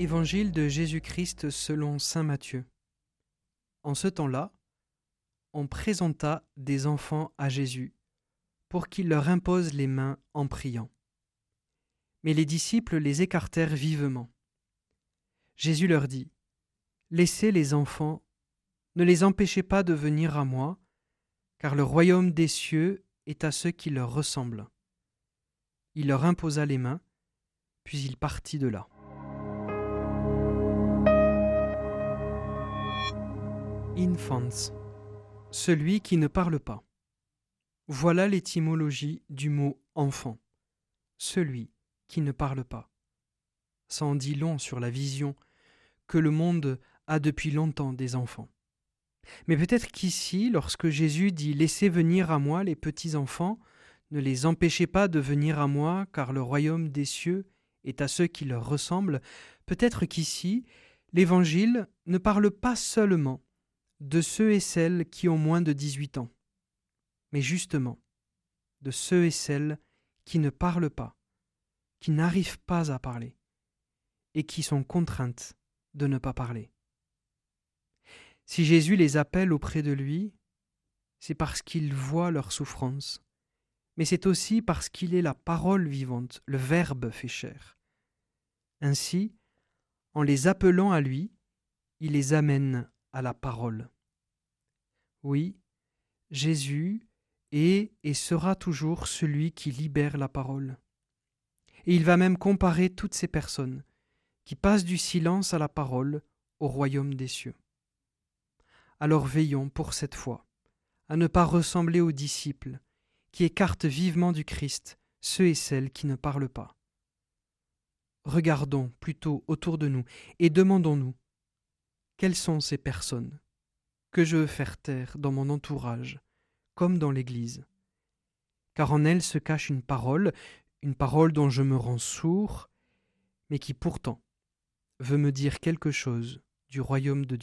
Évangile de Jésus-Christ selon Saint Matthieu. En ce temps-là, on présenta des enfants à Jésus pour qu'il leur impose les mains en priant. Mais les disciples les écartèrent vivement. Jésus leur dit, Laissez les enfants, ne les empêchez pas de venir à moi, car le royaume des cieux est à ceux qui leur ressemblent. Il leur imposa les mains, puis il partit de là. Infants, celui qui ne parle pas. Voilà l'étymologie du mot enfant, celui qui ne parle pas. Ça en dit long sur la vision que le monde a depuis longtemps des enfants. Mais peut-être qu'ici, lorsque Jésus dit Laissez venir à moi les petits enfants, ne les empêchez pas de venir à moi, car le royaume des cieux est à ceux qui leur ressemblent, peut-être qu'ici, l'Évangile ne parle pas seulement de ceux et celles qui ont moins de 18 ans, mais justement de ceux et celles qui ne parlent pas, qui n'arrivent pas à parler, et qui sont contraintes de ne pas parler. Si Jésus les appelle auprès de lui, c'est parce qu'il voit leur souffrance, mais c'est aussi parce qu'il est la parole vivante, le Verbe fait chair. Ainsi, en les appelant à lui, il les amène à la parole. Oui, Jésus est et sera toujours celui qui libère la parole. Et il va même comparer toutes ces personnes qui passent du silence à la parole au royaume des cieux. Alors veillons pour cette fois à ne pas ressembler aux disciples qui écartent vivement du Christ ceux et celles qui ne parlent pas. Regardons plutôt autour de nous et demandons-nous quelles sont ces personnes que je veux faire taire dans mon entourage, comme dans l'Église? Car en elles se cache une parole, une parole dont je me rends sourd, mais qui pourtant veut me dire quelque chose du royaume de Dieu.